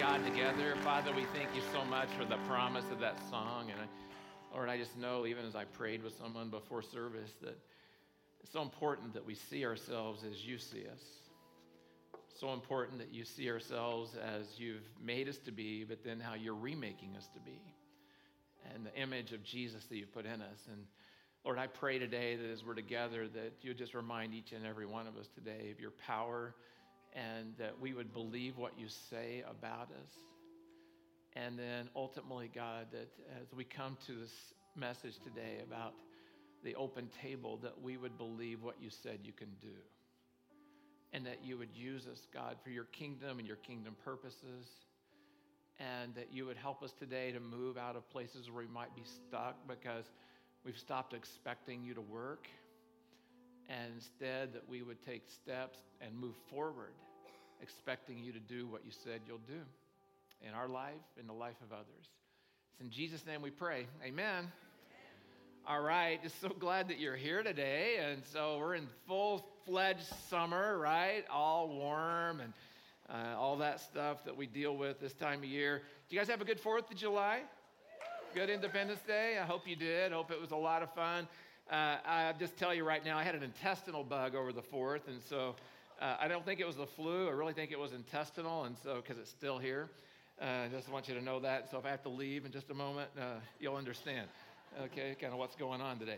God together. Father, we thank you so much for the promise of that song. And I, Lord, I just know, even as I prayed with someone before service, that it's so important that we see ourselves as you see us. So important that you see ourselves as you've made us to be, but then how you're remaking us to be. And the image of Jesus that you've put in us. And Lord, I pray today that as we're together, that you just remind each and every one of us today of your power and that we would believe what you say about us. And then ultimately, God, that as we come to this message today about the open table, that we would believe what you said you can do. And that you would use us, God, for your kingdom and your kingdom purposes. And that you would help us today to move out of places where we might be stuck because we've stopped expecting you to work and instead that we would take steps and move forward, expecting you to do what you said you'll do in our life, in the life of others. It's in Jesus' name we pray. Amen. All right, just so glad that you're here today. And so we're in full fledged summer, right? All warm and uh, all that stuff that we deal with this time of year. Do you guys have a good 4th of July? Good Independence Day? I hope you did. Hope it was a lot of fun. Uh, I'll just tell you right now, I had an intestinal bug over the fourth, and so uh, I don't think it was the flu. I really think it was intestinal, and so because it's still here. Uh, just want you to know that. So if I have to leave in just a moment, uh, you'll understand, okay, kind of what's going on today.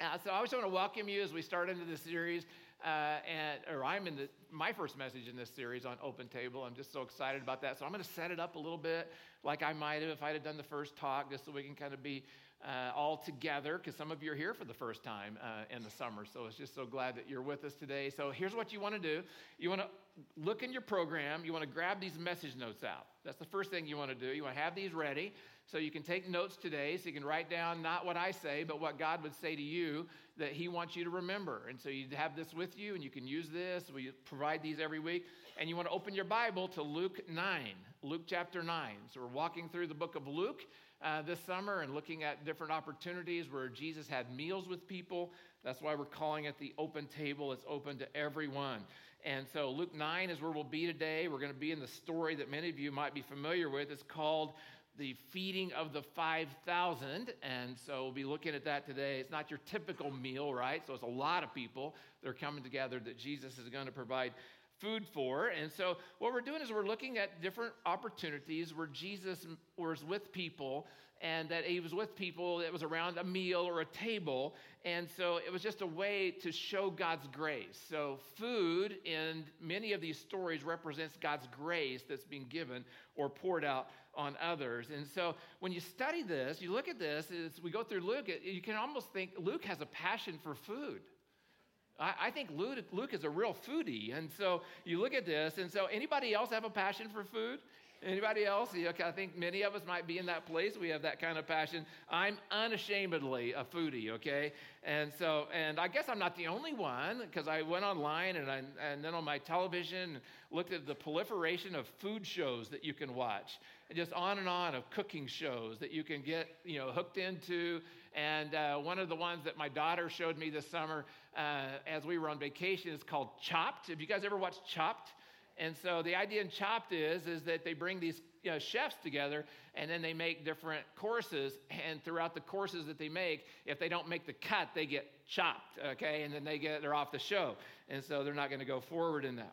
Uh, so I just want to welcome you as we start into this series. Uh, and or I'm in the, my first message in this series on Open Table. I'm just so excited about that. So I'm going to set it up a little bit like I might have if I had done the first talk, just so we can kind of be uh, all together because some of you are here for the first time uh, in the summer. So it's just so glad that you're with us today. So here's what you want to do you want to look in your program, you want to grab these message notes out. That's the first thing you want to do. You want to have these ready so you can take notes today so you can write down not what I say, but what God would say to you that He wants you to remember. And so you have this with you and you can use this. We provide these every week. And you want to open your Bible to Luke 9, Luke chapter 9. So we're walking through the book of Luke uh, this summer and looking at different opportunities where Jesus had meals with people. That's why we're calling it the open table. It's open to everyone. And so Luke 9 is where we'll be today. We're going to be in the story that many of you might be familiar with. It's called the feeding of the 5,000. And so we'll be looking at that today. It's not your typical meal, right? So it's a lot of people that are coming together that Jesus is going to provide food for. And so, what we're doing is we're looking at different opportunities where Jesus was with people and that he was with people that was around a meal or a table. And so, it was just a way to show God's grace. So, food in many of these stories represents God's grace that's being given or poured out on others. And so, when you study this, you look at this, as we go through Luke, you can almost think Luke has a passion for food. I, I think Luke, Luke is a real foodie. And so you look at this, and so anybody else have a passion for food? Anybody else? I think many of us might be in that place. We have that kind of passion. I'm unashamedly a foodie, okay? And so, and I guess I'm not the only one because I went online and, I, and then on my television looked at the proliferation of food shows that you can watch, and just on and on of cooking shows that you can get, you know, hooked into. And uh, one of the ones that my daughter showed me this summer uh, as we were on vacation is called Chopped. Have you guys ever watched Chopped? And so the idea in Chopped is, is that they bring these you know, chefs together and then they make different courses. And throughout the courses that they make, if they don't make the cut, they get chopped, okay? And then they get, they're off the show. And so they're not to go forward in that.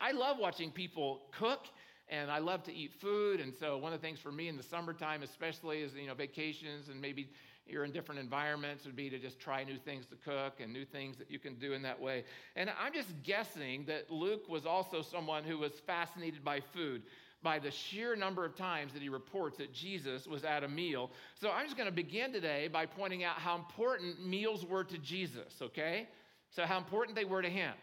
I love watching people cook and I love to eat food. And so one of the things for me in the summertime, especially, is you know vacations and maybe you're in different environments would be to just try new things to cook and new things that you can do in that way. And I'm just guessing that Luke was also someone who was fascinated by food by the sheer number of times that he reports that Jesus was at a meal. So I'm just going to begin today by pointing out how important meals were to Jesus, okay? So, how important they were to him.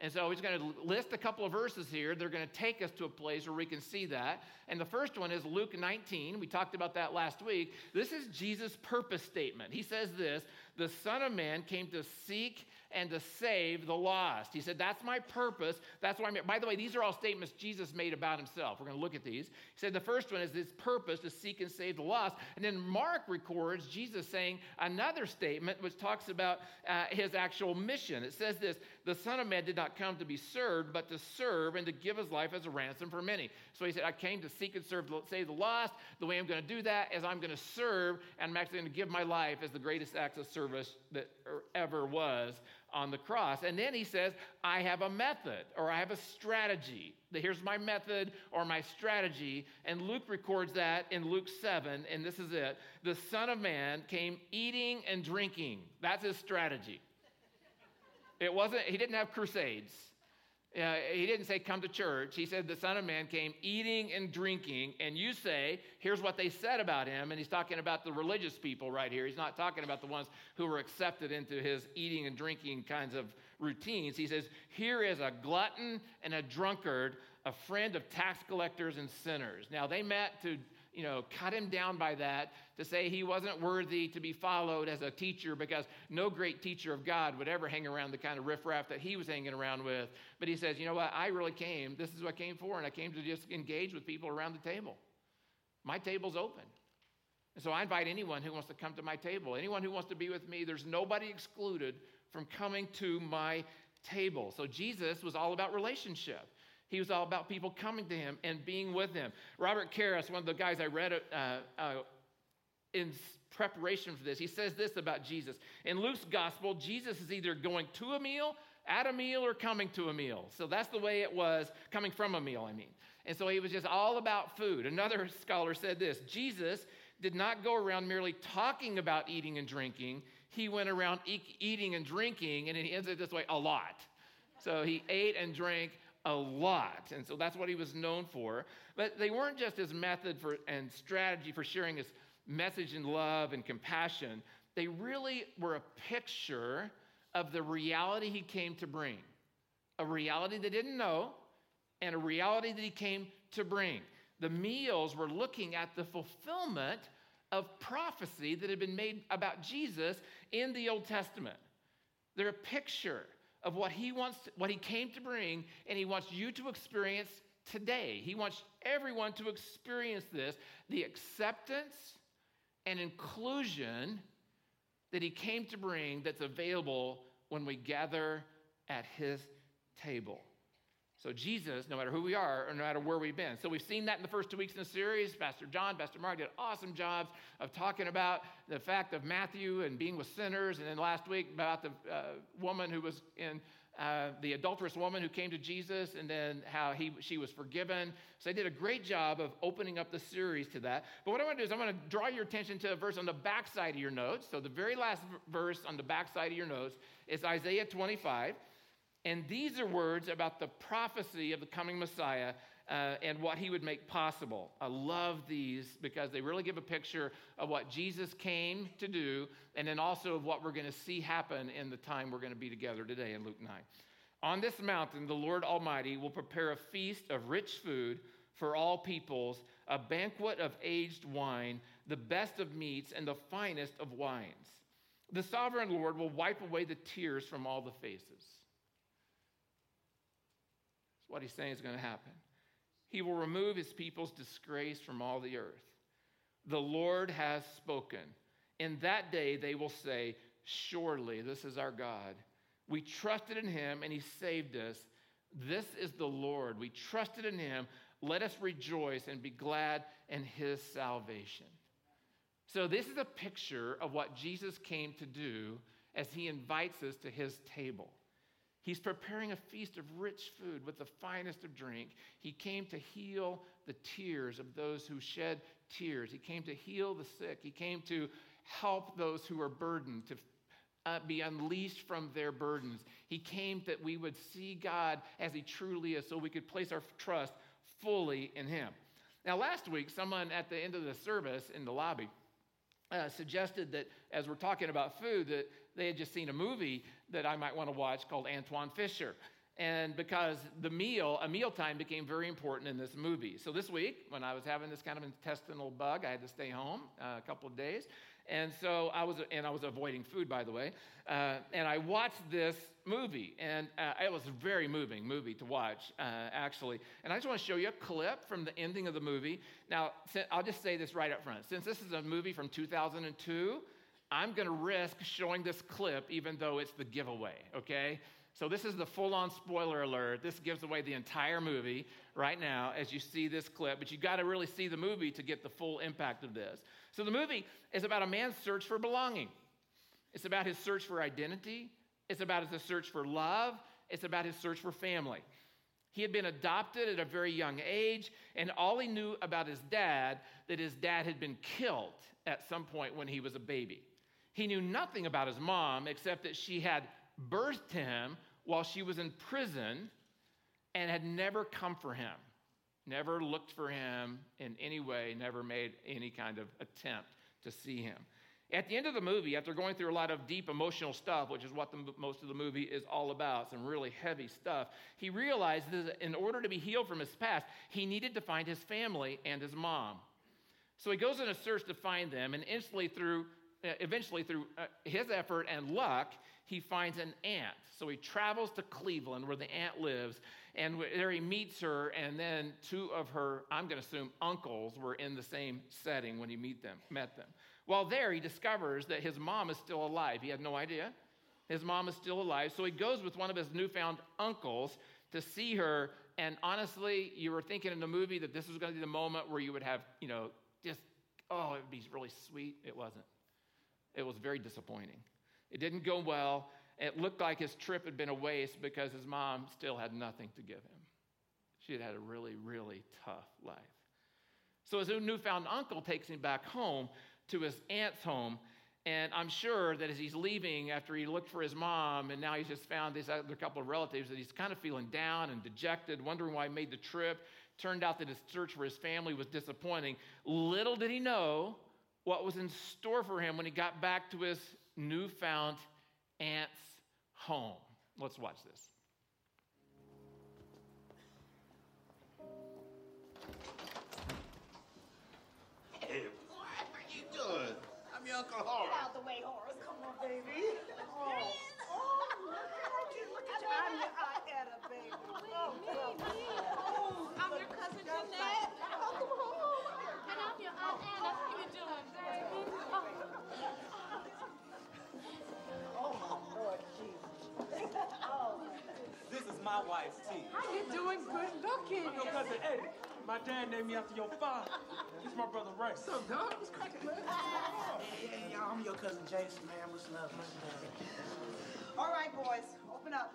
And so he's going to list a couple of verses here. They're going to take us to a place where we can see that. And the first one is Luke 19. We talked about that last week. This is Jesus' purpose statement. He says this The Son of Man came to seek and to save the lost. He said, That's my purpose. That's why I'm here. By the way, these are all statements Jesus made about himself. We're going to look at these. He said, The first one is this purpose to seek and save the lost. And then Mark records Jesus saying another statement which talks about uh, his actual mission. It says this The Son of Man did not come to be served, but to serve and to give his life as a ransom for many. So he said, I came to seek and serve, save the lost. The way I'm going to do that is I'm going to serve, and I'm actually going to give my life as the greatest act of service that er, ever was on the cross. And then he says, I have a method or I have a strategy. Here's my method or my strategy. And Luke records that in Luke 7, and this is it. The Son of Man came eating and drinking. That's his strategy. It wasn't, he didn't have crusades. Uh, he didn't say, come to church. He said, the Son of Man came eating and drinking. And you say, here's what they said about him. And he's talking about the religious people right here. He's not talking about the ones who were accepted into his eating and drinking kinds of routines. He says, here is a glutton and a drunkard, a friend of tax collectors and sinners. Now, they met to you know, cut him down by that to say he wasn't worthy to be followed as a teacher because no great teacher of God would ever hang around the kind of riffraff that he was hanging around with. But he says, you know what? I really came. This is what I came for, and I came to just engage with people around the table. My table's open. And so I invite anyone who wants to come to my table, anyone who wants to be with me. There's nobody excluded from coming to my table. So Jesus was all about relationship. He was all about people coming to him and being with him. Robert Karris, one of the guys I read uh, uh, in preparation for this, he says this about Jesus. In Luke's gospel, Jesus is either going to a meal, at a meal, or coming to a meal. So that's the way it was, coming from a meal, I mean. And so he was just all about food. Another scholar said this Jesus did not go around merely talking about eating and drinking, he went around e- eating and drinking, and he ends it this way a lot. So he ate and drank a lot. And so that's what he was known for. But they weren't just his method for, and strategy for sharing his message in love and compassion, they really were a picture of the reality he came to bring a reality they didn't know, and a reality that he came to bring. The meals were looking at the fulfillment of prophecy that had been made about Jesus in the Old Testament. They're a picture of what he wants, what he came to bring, and he wants you to experience today. He wants everyone to experience this the acceptance and inclusion that he came to bring that's available when we gather at his table. So, Jesus, no matter who we are or no matter where we've been. So, we've seen that in the first two weeks in the series. Pastor John, Pastor Mark did awesome jobs of talking about the fact of Matthew and being with sinners. And then last week about the uh, woman who was in uh, the adulterous woman who came to Jesus and then how he, she was forgiven. So, they did a great job of opening up the series to that. But what I want to do is I'm going to draw your attention to a verse on the back side of your notes. So, the very last verse on the back side of your notes is Isaiah 25. And these are words about the prophecy of the coming Messiah uh, and what he would make possible. I love these because they really give a picture of what Jesus came to do and then also of what we're going to see happen in the time we're going to be together today in Luke 9. On this mountain, the Lord Almighty will prepare a feast of rich food for all peoples, a banquet of aged wine, the best of meats, and the finest of wines. The sovereign Lord will wipe away the tears from all the faces what he's saying is going to happen. He will remove his people's disgrace from all the earth. The Lord has spoken. In that day, they will say, Surely this is our God. We trusted in him and he saved us. This is the Lord. We trusted in him. Let us rejoice and be glad in his salvation. So, this is a picture of what Jesus came to do as he invites us to his table. He's preparing a feast of rich food with the finest of drink. He came to heal the tears of those who shed tears. He came to heal the sick. He came to help those who are burdened, to uh, be unleashed from their burdens. He came that we would see God as He truly is so we could place our trust fully in Him. Now, last week, someone at the end of the service in the lobby uh, suggested that as we're talking about food, that they had just seen a movie that I might want to watch called Antwone Fisher. And because the meal, a mealtime became very important in this movie. So this week, when I was having this kind of intestinal bug, I had to stay home uh, a couple of days. And so I was, and I was avoiding food, by the way. Uh, and I watched this movie, and uh, it was a very moving movie to watch, uh, actually. And I just want to show you a clip from the ending of the movie. Now, I'll just say this right up front. Since this is a movie from 2002, I'm going to risk showing this clip even though it's the giveaway, okay? So, this is the full on spoiler alert. This gives away the entire movie right now as you see this clip, but you got to really see the movie to get the full impact of this. So, the movie is about a man's search for belonging, it's about his search for identity, it's about his search for love, it's about his search for family. He had been adopted at a very young age, and all he knew about his dad that his dad had been killed at some point when he was a baby. He knew nothing about his mom except that she had birthed him while she was in prison and had never come for him, never looked for him in any way, never made any kind of attempt to see him. At the end of the movie, after going through a lot of deep emotional stuff, which is what the, most of the movie is all about, some really heavy stuff, he realized that in order to be healed from his past, he needed to find his family and his mom. So he goes on a search to find them, and instantly through, eventually through uh, his effort and luck, he finds an aunt. So he travels to Cleveland, where the aunt lives, and there he meets her. And then two of her, I'm going to assume, uncles were in the same setting when he meet them, met them. While there, he discovers that his mom is still alive. He had no idea. His mom is still alive. So he goes with one of his newfound uncles to see her. And honestly, you were thinking in the movie that this was going to be the moment where you would have, you know, just, oh, it would be really sweet. It wasn't. It was very disappointing. It didn't go well. It looked like his trip had been a waste because his mom still had nothing to give him. She had had a really, really tough life. So his newfound uncle takes him back home to his aunt's home. And I'm sure that as he's leaving after he looked for his mom and now he's just found this other couple of relatives, that he's kind of feeling down and dejected, wondering why he made the trip. Turned out that his search for his family was disappointing. Little did he know what was in store for him when he got back to his newfound aunt's home. Let's watch this. Hey, what are you doing? I'm your Uncle Horace. Get out the way, Horace. Come on, baby. Oh, oh look at you. Look at you. I'm your Aunt Etta, baby. Oh, oh, I'm your cousin Jeanette. Oh, come on. And I'm your Aunt Anna. How you doing, baby? Oh, my Lord Jesus. Oh. This is my wife, T. How you doing? Good looking. I'm your cousin Eddie. My dad named me after your father. This is my brother Ray. What's up, dog? What's cracking, man? Hey, hey, y'all. I'm your cousin Jason, man. What's up, man? All right, boys. Open up.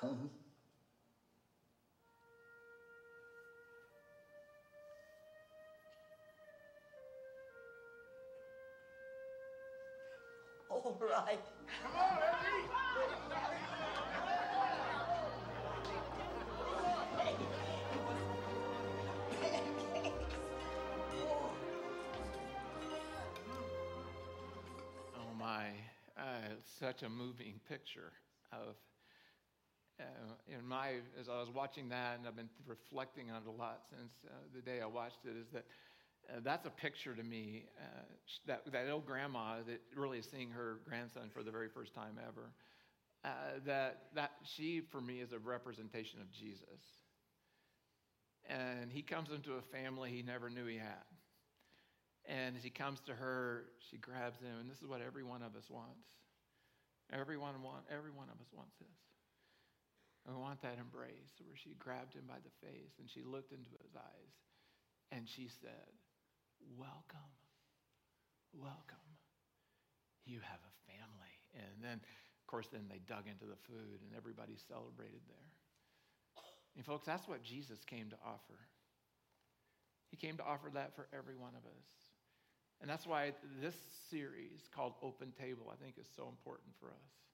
Come. All right. Come on, Eddie. Oh my, uh, such a moving picture of in my as I was watching that, and I've been reflecting on it a lot since uh, the day I watched it, is that uh, that's a picture to me uh, that that old grandma that really is seeing her grandson for the very first time ever. Uh, that that she for me is a representation of Jesus. and he comes into a family he never knew he had. And as he comes to her, she grabs him, and this is what every one of us wants. Everyone want, every one of us wants this. We want that embrace where she grabbed him by the face and she looked into his eyes and she said, Welcome, welcome. You have a family. And then, of course, then they dug into the food and everybody celebrated there. And, folks, that's what Jesus came to offer. He came to offer that for every one of us. And that's why this series called Open Table, I think, is so important for us.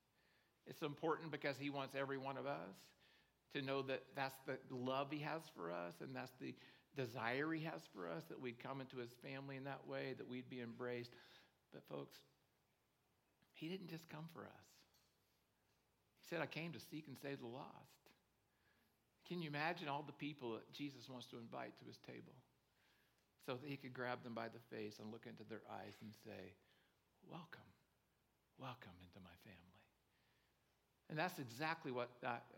It's important because he wants every one of us to know that that's the love he has for us and that's the desire he has for us, that we'd come into his family in that way, that we'd be embraced. But, folks, he didn't just come for us. He said, I came to seek and save the lost. Can you imagine all the people that Jesus wants to invite to his table? so that he could grab them by the face and look into their eyes and say, Welcome, welcome into my family. And that's exactly what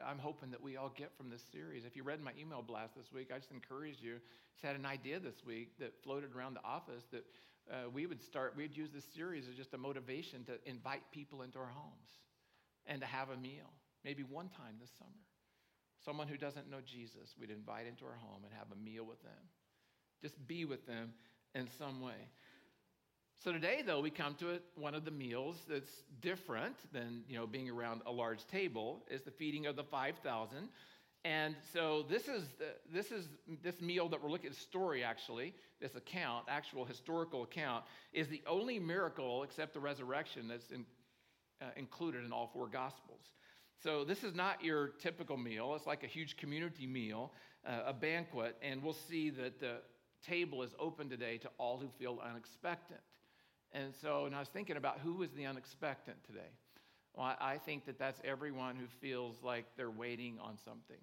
I'm hoping that we all get from this series. If you read my email blast this week, I just encouraged you. I had an idea this week that floated around the office that uh, we would start, we'd use this series as just a motivation to invite people into our homes and to have a meal, maybe one time this summer. Someone who doesn't know Jesus, we'd invite into our home and have a meal with them. Just be with them in some way. So today, though, we come to one of the meals that's different than you know being around a large table. Is the feeding of the five thousand, and so this is the, this is this meal that we're looking at. Story actually, this account, actual historical account, is the only miracle except the resurrection that's in, uh, included in all four gospels. So this is not your typical meal. It's like a huge community meal, uh, a banquet, and we'll see that the table is open today to all who feel unexpected. And so, and I was thinking about who is the unexpected today. Well, I think that that's everyone who feels like they're waiting on something,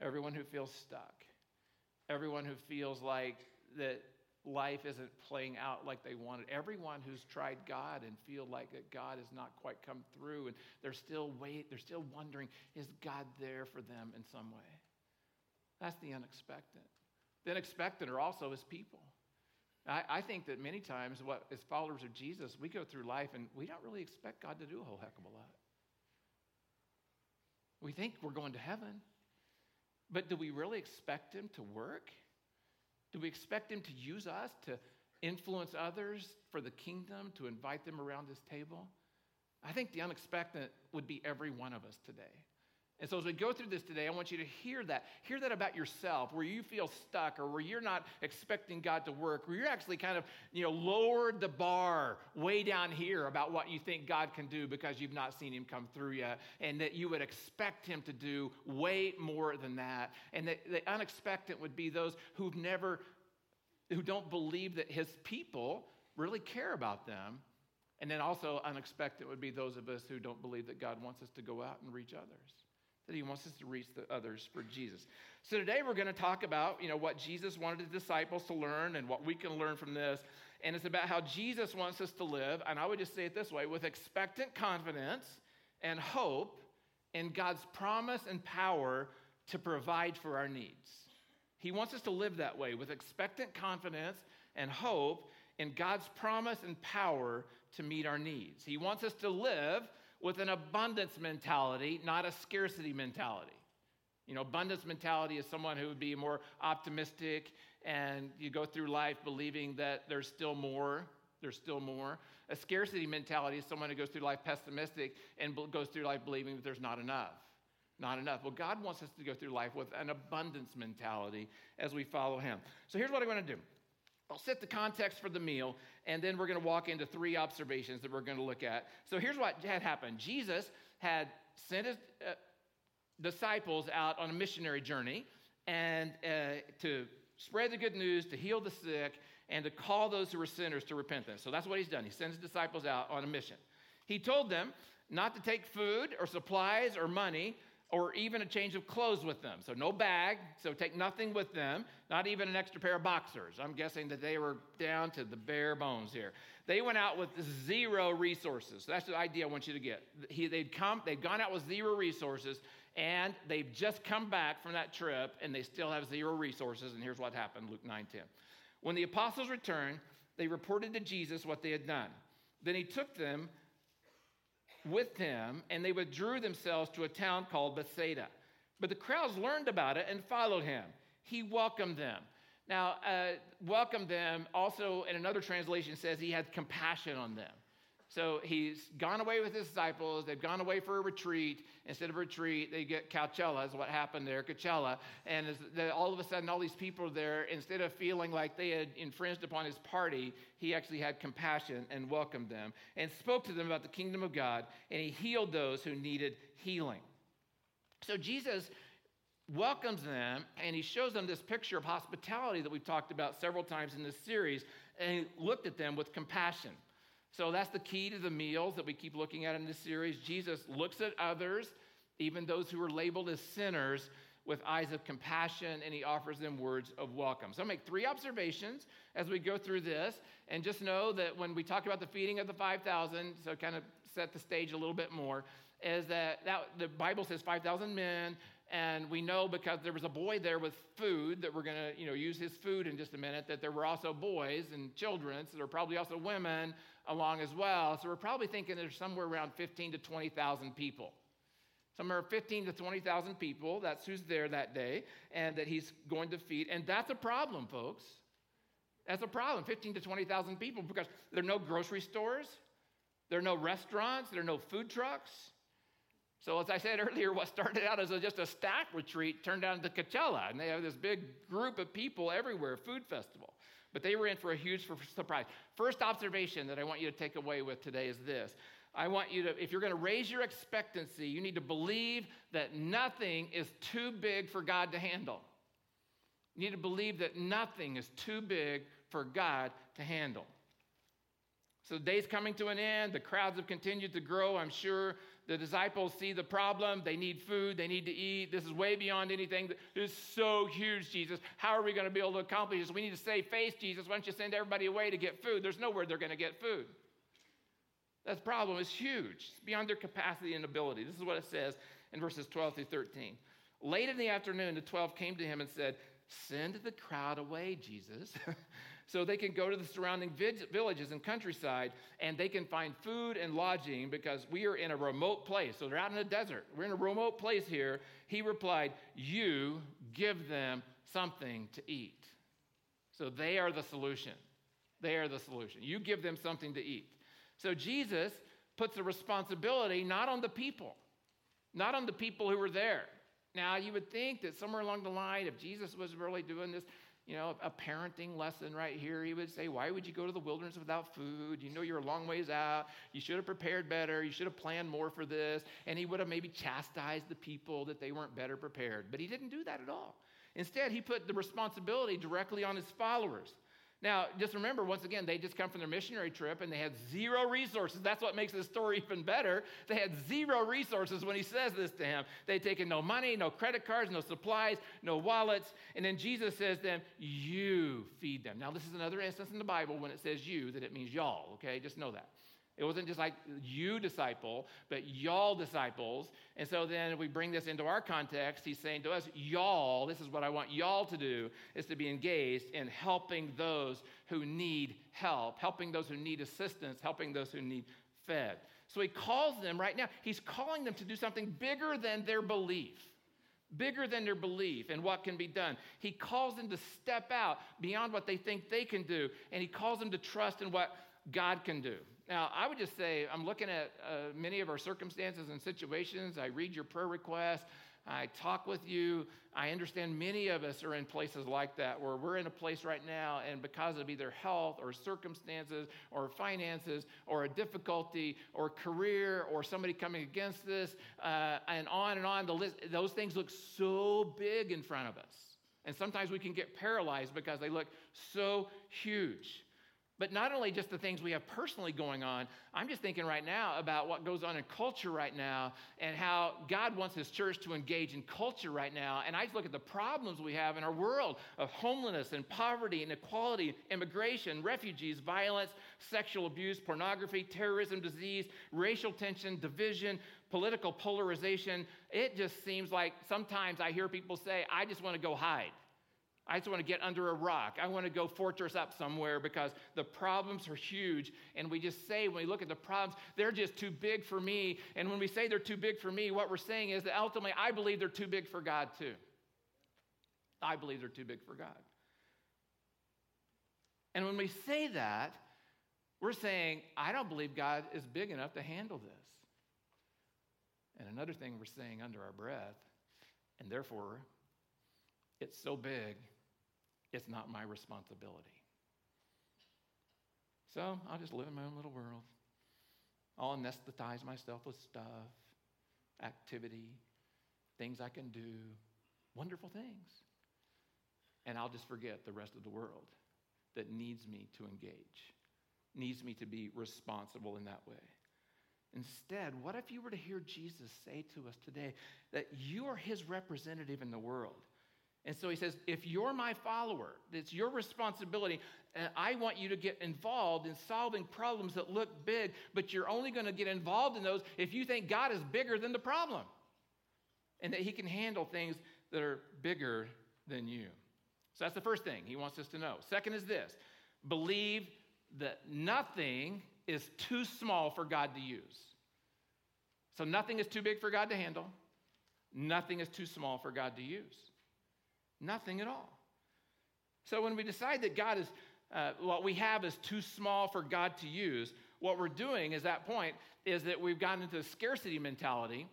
everyone who feels stuck, everyone who feels like that life isn't playing out like they wanted. Everyone who's tried God and feel like that God has not quite come through and they're still wait, they're still wondering, is God there for them in some way? That's the unexpected. The unexpected are also his people. I, I, think that many times, what as followers of Jesus, we go through life and we don't really expect God to do a whole heck of a lot. We think we're going to heaven, but do we really expect Him to work? Do we expect Him to use us to influence others for the kingdom, to invite them around His table? I think the unexpected would be every one of us today. And so, as we go through this today, I want you to hear that. Hear that about yourself, where you feel stuck or where you're not expecting God to work, where you're actually kind of, you know, lowered the bar way down here about what you think God can do because you've not seen Him come through yet, and that you would expect Him to do way more than that. And that the unexpected would be those who've never, who don't believe that His people really care about them. And then also, unexpected would be those of us who don't believe that God wants us to go out and reach others that he wants us to reach the others for Jesus. So today we're going to talk about, you know, what Jesus wanted the disciples to learn and what we can learn from this. And it's about how Jesus wants us to live, and I would just say it this way, with expectant confidence and hope in God's promise and power to provide for our needs. He wants us to live that way with expectant confidence and hope in God's promise and power to meet our needs. He wants us to live with an abundance mentality, not a scarcity mentality. You know, abundance mentality is someone who would be more optimistic and you go through life believing that there's still more, there's still more. A scarcity mentality is someone who goes through life pessimistic and goes through life believing that there's not enough. Not enough. Well, God wants us to go through life with an abundance mentality as we follow Him. So here's what I'm going to do I'll set the context for the meal, and then we're going to walk into three observations that we're going to look at. So here's what had happened Jesus had sent his uh, disciples out on a missionary journey and uh, to spread the good news, to heal the sick, and to call those who were sinners to repentance. So that's what he's done. He sends his disciples out on a mission. He told them not to take food or supplies or money or even a change of clothes with them. So, no bag, so take nothing with them, not even an extra pair of boxers. I'm guessing that they were down to the bare bones here. They went out with zero resources. So that's the idea I want you to get. He, they'd come, they'd gone out with zero resources, And they've just come back from that trip and they still have zero resources. And here's what happened Luke 9 10. When the apostles returned, they reported to Jesus what they had done. Then he took them with him, and they withdrew themselves to a town called Bethsaida. But the crowds learned about it and followed him. He welcomed them. Now, uh, welcomed them also in another translation says he had compassion on them. So he's gone away with his disciples. They've gone away for a retreat. Instead of retreat, they get Coachella, is what happened there, Coachella. And all of a sudden, all these people there, instead of feeling like they had infringed upon his party, he actually had compassion and welcomed them and spoke to them about the kingdom of God. And he healed those who needed healing. So Jesus welcomes them and he shows them this picture of hospitality that we've talked about several times in this series. And he looked at them with compassion. So that's the key to the meals that we keep looking at in this series. Jesus looks at others, even those who are labeled as sinners, with eyes of compassion, and he offers them words of welcome. So I'll make three observations as we go through this. And just know that when we talk about the feeding of the 5,000, so kind of set the stage a little bit more, is that, that the Bible says 5,000 men, and we know because there was a boy there with food that we're going to you know use his food in just a minute that there were also boys and children so there were probably also women along as well. So we're probably thinking there's somewhere around 15 to 20,000 people. Somewhere 15 to 20,000 people, that's who's there that day, and that he's going to feed. And that's a problem, folks. That's a problem, 15 to 20,000 people, because there are no grocery stores, there are no restaurants, there are no food trucks. So, as I said earlier, what started out as a, just a staff retreat turned out into Coachella, and they have this big group of people everywhere, food festival. But they were in for a huge surprise. First observation that I want you to take away with today is this. I want you to, if you're going to raise your expectancy, you need to believe that nothing is too big for God to handle. You need to believe that nothing is too big for God to handle. So the day's coming to an end. The crowds have continued to grow, I'm sure. The disciples see the problem. They need food. They need to eat. This is way beyond anything. This is so huge, Jesus. How are we going to be able to accomplish this? We need to save face, Jesus. Why don't you send everybody away to get food? There's nowhere they're going to get food. That problem is huge. It's beyond their capacity and ability. This is what it says in verses 12 through 13. Late in the afternoon, the 12 came to him and said, Send the crowd away, Jesus. so they can go to the surrounding villages and countryside and they can find food and lodging because we are in a remote place. So they're out in the desert. We're in a remote place here. He replied, You give them something to eat. So they are the solution. They are the solution. You give them something to eat. So Jesus puts the responsibility not on the people, not on the people who were there. Now, you would think that somewhere along the line, if Jesus was really doing this, you know, a parenting lesson right here. He would say, Why would you go to the wilderness without food? You know, you're a long ways out. You should have prepared better. You should have planned more for this. And he would have maybe chastised the people that they weren't better prepared. But he didn't do that at all. Instead, he put the responsibility directly on his followers. Now, just remember, once again, they just come from their missionary trip and they had zero resources. That's what makes this story even better. They had zero resources when he says this to him. They'd taken no money, no credit cards, no supplies, no wallets. And then Jesus says to them, You feed them. Now, this is another instance in the Bible when it says you that it means y'all, okay? Just know that. It wasn't just like you disciple, but y'all disciples. And so then if we bring this into our context, he's saying to us, y'all, this is what I want y'all to do, is to be engaged in helping those who need help, helping those who need assistance, helping those who need fed. So he calls them right now, he's calling them to do something bigger than their belief. Bigger than their belief and what can be done. He calls them to step out beyond what they think they can do, and he calls them to trust in what God can do. Now, I would just say, I'm looking at uh, many of our circumstances and situations. I read your prayer requests. I talk with you. I understand many of us are in places like that where we're in a place right now, and because of either health or circumstances or finances or a difficulty or career or somebody coming against this, uh, and on and on, the list, those things look so big in front of us. And sometimes we can get paralyzed because they look so huge. But not only just the things we have personally going on, I'm just thinking right now about what goes on in culture right now and how God wants His church to engage in culture right now. And I just look at the problems we have in our world of homelessness and poverty, inequality, immigration, refugees, violence, sexual abuse, pornography, terrorism, disease, racial tension, division, political polarization. It just seems like sometimes I hear people say, I just want to go hide. I just want to get under a rock. I want to go fortress up somewhere because the problems are huge. And we just say, when we look at the problems, they're just too big for me. And when we say they're too big for me, what we're saying is that ultimately I believe they're too big for God too. I believe they're too big for God. And when we say that, we're saying, I don't believe God is big enough to handle this. And another thing we're saying under our breath, and therefore, it's so big it's not my responsibility. So I'll just live in my own little world. I'll anesthetize myself with stuff, activity, things I can do, wonderful things. And I'll just forget the rest of the world that needs me to engage, needs me to be responsible in that way. Instead, what if you were to hear Jesus say to us today that you are his representative in the world? And so he says, if you're my follower, it's your responsibility, and I want you to get involved in solving problems that look big, but you're only going to get involved in those if you think God is bigger than the problem and that he can handle things that are bigger than you. So that's the first thing he wants us to know. Second is this believe that nothing is too small for God to use. So nothing is too big for God to handle, nothing is too small for God to use. Nothing at all. So when we decide that God is, uh, what we have is too small for God to use, what we're doing is that point is that we've gotten into a scarcity mentality.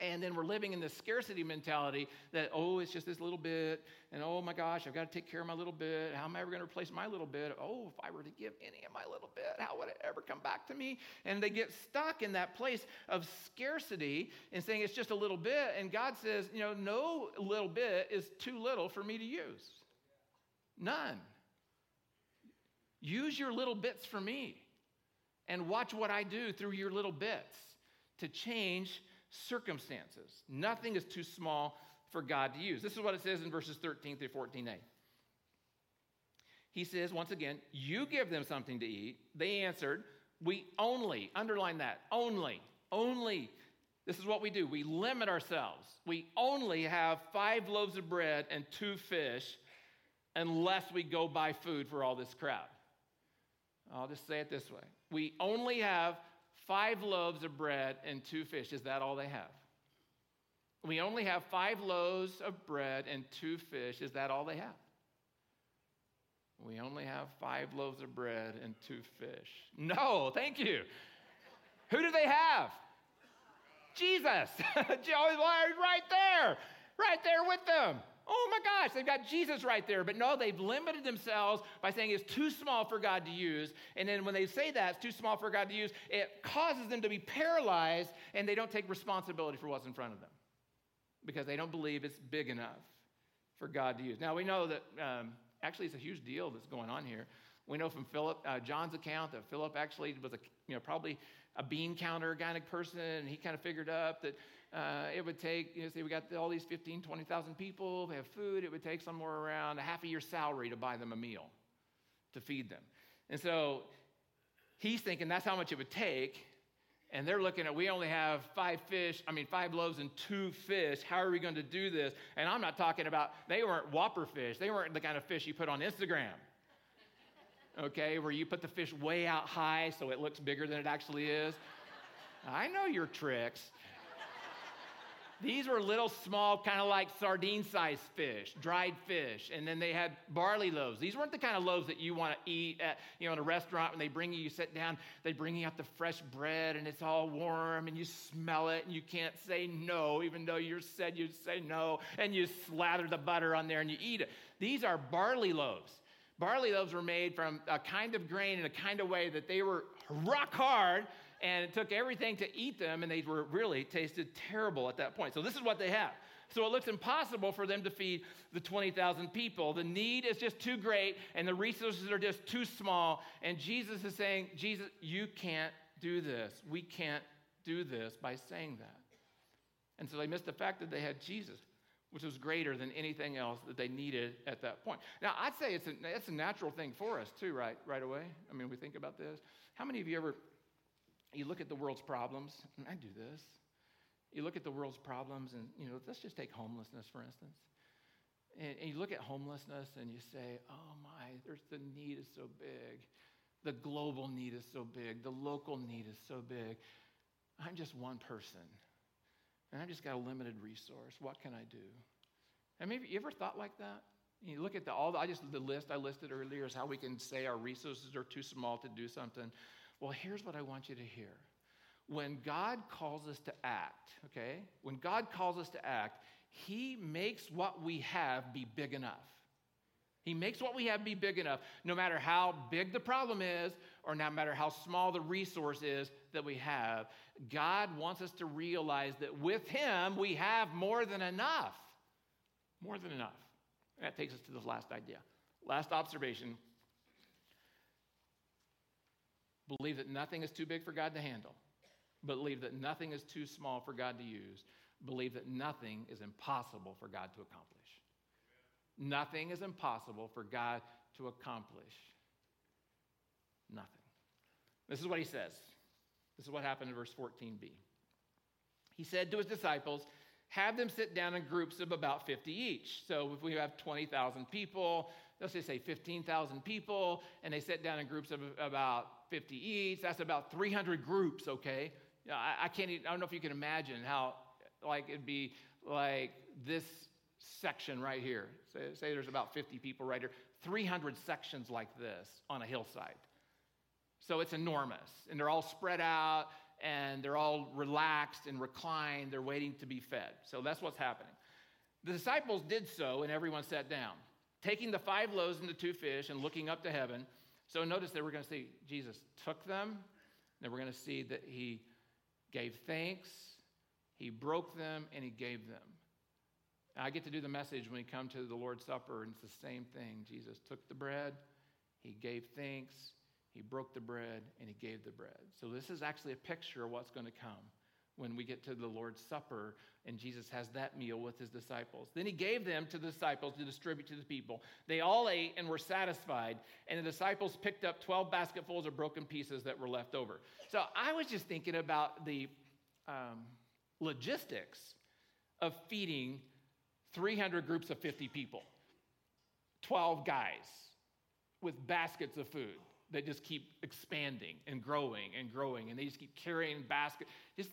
And then we're living in this scarcity mentality that, oh, it's just this little bit. And oh my gosh, I've got to take care of my little bit. How am I ever going to replace my little bit? Oh, if I were to give any of my little bit, how would it ever come back to me? And they get stuck in that place of scarcity and saying it's just a little bit. And God says, you know, no little bit is too little for me to use. None. Use your little bits for me and watch what I do through your little bits to change circumstances. Nothing is too small for God to use. This is what it says in verses 13 through 14a. He says, once again, you give them something to eat. They answered, We only, underline that, only, only. This is what we do. We limit ourselves. We only have five loaves of bread and two fish unless we go buy food for all this crowd. I'll just say it this way. We only have five loaves of bread and two fish. Is that all they have? We only have five loaves of bread and two fish. Is that all they have? We only have five loaves of bread and two fish. No, thank you. Who do they have? Jesus. right there, right there with them. Oh my gosh, they've got Jesus right there. But no, they've limited themselves by saying it's too small for God to use. And then when they say that it's too small for God to use, it causes them to be paralyzed and they don't take responsibility for what's in front of them because they don't believe it's big enough for God to use. Now, we know that um, actually it's a huge deal that's going on here. We know from Philip, uh, John's account that Philip actually was a, you know, probably a bean counter kind of person, and he kind of figured up that uh, it would take, you know, say we got all these 15, 20,000 people, they have food, it would take somewhere around a half a year's salary to buy them a meal, to feed them. And so he's thinking that's how much it would take. And they're looking at, we only have five fish, I mean, five loaves and two fish. How are we going to do this? And I'm not talking about, they weren't whopper fish. They weren't the kind of fish you put on Instagram, okay, where you put the fish way out high so it looks bigger than it actually is. I know your tricks. These were little small, kind of like sardine sized fish, dried fish. And then they had barley loaves. These weren't the kind of loaves that you want to eat at, you know, in a restaurant when they bring you, you sit down, they bring you out the fresh bread and it's all warm and you smell it and you can't say no, even though you said you'd say no, and you slather the butter on there and you eat it. These are barley loaves. Barley loaves were made from a kind of grain in a kind of way that they were rock hard and it took everything to eat them, and they were really tasted terrible at that point. So this is what they have So it looks impossible for them to feed the 20,000 people. The need is just too great, and the resources are just too small. And Jesus is saying, Jesus, you can't do this. We can't do this by saying that. And so they missed the fact that they had Jesus, which was greater than anything else that they needed at that point. Now, I'd say it's a, it's a natural thing for us, too, right, right away. I mean, we think about this. How many of you ever, you look at the world's problems, and I do this. You look at the world's problems, and, you know, let's just take homelessness, for instance. And, and you look at homelessness and you say, oh my, there's the need is so big. The global need is so big. The local need is so big. I'm just one person. And I've just got a limited resource. What can I do? And maybe you ever thought like that? You look at the, all the, I just the list I listed earlier is how we can say our resources are too small to do something. Well, here's what I want you to hear. When God calls us to act, okay? When God calls us to act, He makes what we have be big enough. He makes what we have be big enough, no matter how big the problem is or no matter how small the resource is that we have. God wants us to realize that with Him, we have more than enough. More than enough. And That takes us to this last idea. Last observation believe that nothing is too big for God to handle, believe that nothing is too small for God to use, believe that nothing is impossible for God to accomplish. Nothing is impossible for God to accomplish. Nothing. This is what he says. This is what happened in verse 14b. He said to his disciples, Have them sit down in groups of about 50 each. So if we have 20,000 people, let's just say 15,000 people, and they sit down in groups of about 50 each, that's about 300 groups, okay? I, I can't even, I don't know if you can imagine how, like, it'd be like this section right here. Say, say there's about 50 people right here, 300 sections like this on a hillside. So it's enormous. And they're all spread out and they're all relaxed and reclined. They're waiting to be fed. So that's what's happening. The disciples did so, and everyone sat down, taking the five loaves and the two fish and looking up to heaven. So notice that we're going to see Jesus took them, then we're going to see that he gave thanks, he broke them, and he gave them. I get to do the message when we come to the Lord's Supper, and it's the same thing. Jesus took the bread, he gave thanks, he broke the bread, and he gave the bread. So, this is actually a picture of what's going to come when we get to the Lord's Supper and Jesus has that meal with his disciples. Then he gave them to the disciples to distribute to the people. They all ate and were satisfied, and the disciples picked up 12 basketfuls of broken pieces that were left over. So, I was just thinking about the um, logistics of feeding 300 groups of 50 people, 12 guys with baskets of food that just keep expanding and growing and growing, and they just keep carrying baskets. Just,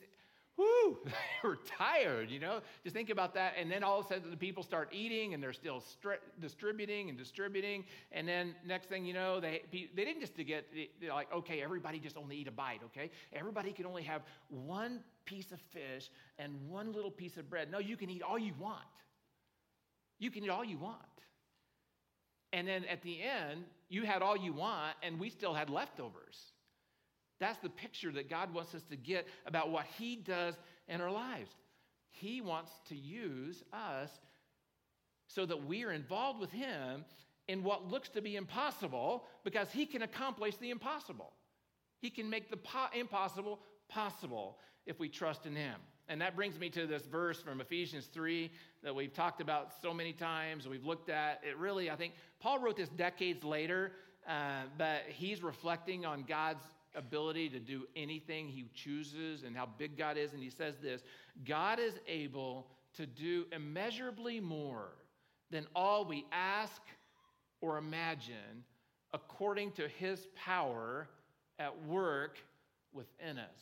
whoo, they were tired, you know? Just think about that. And then all of a sudden, the people start eating, and they're still stri- distributing and distributing. And then next thing you know, they, they didn't just get, like, okay, everybody just only eat a bite, okay? Everybody can only have one piece of fish and one little piece of bread. No, you can eat all you want. You can eat all you want. And then at the end, you had all you want, and we still had leftovers. That's the picture that God wants us to get about what He does in our lives. He wants to use us so that we are involved with Him in what looks to be impossible because He can accomplish the impossible. He can make the po- impossible possible if we trust in Him. And that brings me to this verse from Ephesians 3 that we've talked about so many times, we've looked at. It really, I think, Paul wrote this decades later, uh, but he's reflecting on God's ability to do anything he chooses and how big God is. And he says this God is able to do immeasurably more than all we ask or imagine according to his power at work within us.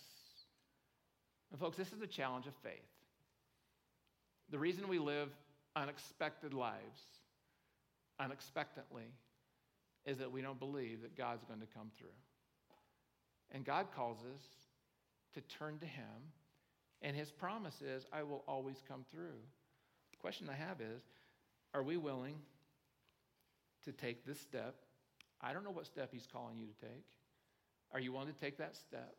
And, folks, this is a challenge of faith. The reason we live unexpected lives, unexpectedly, is that we don't believe that God's going to come through. And God calls us to turn to Him, and His promise is, I will always come through. The question I have is, are we willing to take this step? I don't know what step He's calling you to take. Are you willing to take that step?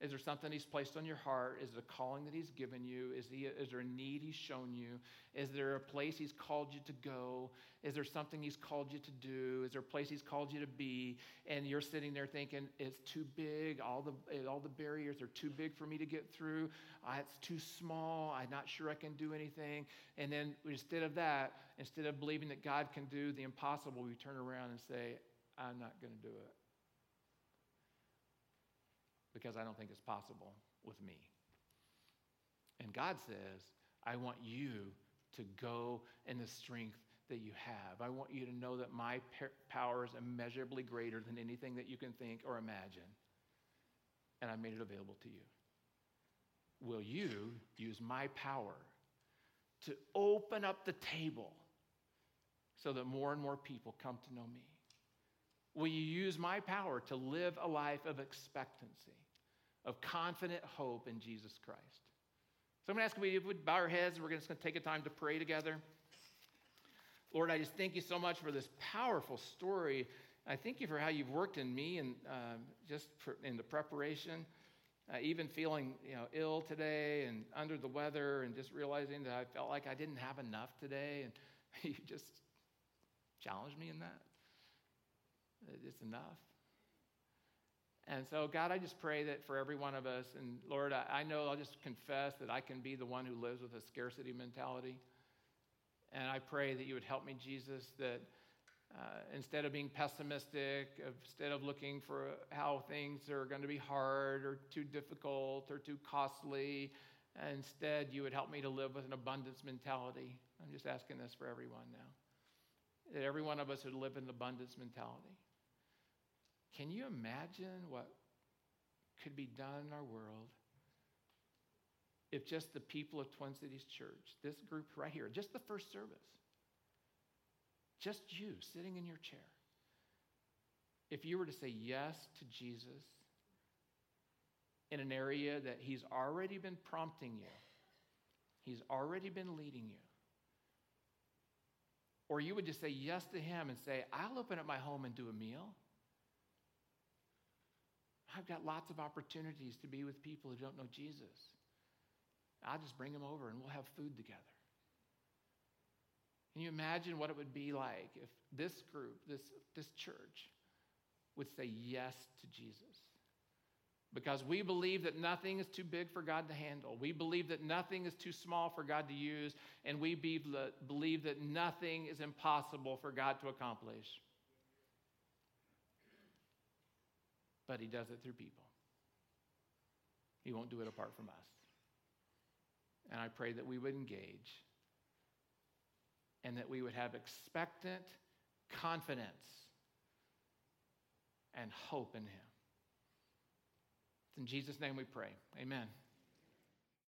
Is there something He's placed on your heart? Is it a calling that He's given you? Is, he, is there a need He's shown you? Is there a place He's called you to go? Is there something He's called you to do? Is there a place He's called you to be? And you're sitting there thinking, it's too big. All the, all the barriers are too big for me to get through. Uh, it's too small. I'm not sure I can do anything. And then instead of that, instead of believing that God can do the impossible, we turn around and say, I'm not going to do it because I don't think it's possible with me. And God says, I want you to go in the strength that you have. I want you to know that my power is immeasurably greater than anything that you can think or imagine. And I made it available to you. Will you use my power to open up the table so that more and more people come to know me? Will you use my power to live a life of expectancy? of confident hope in Jesus Christ. So I'm going to ask if we bow our heads and we're just going to take a time to pray together. Lord, I just thank you so much for this powerful story. I thank you for how you've worked in me and um, just in the preparation. Uh, even feeling you know ill today and under the weather and just realizing that I felt like I didn't have enough today and you just challenged me in that. It's enough. And so, God, I just pray that for every one of us, and Lord, I, I, know I'll just confess that I can be the one who lives with a scarcity mentality. And I pray that you would help me, Jesus, that uh, instead of being pessimistic, instead of looking for how things are going to be hard or too difficult or too costly, instead you would help me to live with an abundance mentality. I'm just asking this for everyone now. That every one of us would live in an abundance mentality. Can you imagine what could be done in our world if just the people of Twin Cities Church, this group right here, just the first service, just you sitting in your chair, if you were to say yes to Jesus in an area that He's already been prompting you, He's already been leading you, or you would just say yes to Him and say, I'll open up my home and do a meal. I've got lots of opportunities to be with people who don't know Jesus. I'll just bring them over and we'll have food together. Can you imagine what it would be like if this group, this, this church, would say yes to Jesus? Because we believe that nothing is too big for God to handle. We believe that nothing is too small for God to use. And we believe that nothing is impossible for God to accomplish. But He does it through people. He won't do it apart from us. And I pray that we would engage and that we would have expectant confidence and hope in Him. It's in Jesus' name we pray. Amen.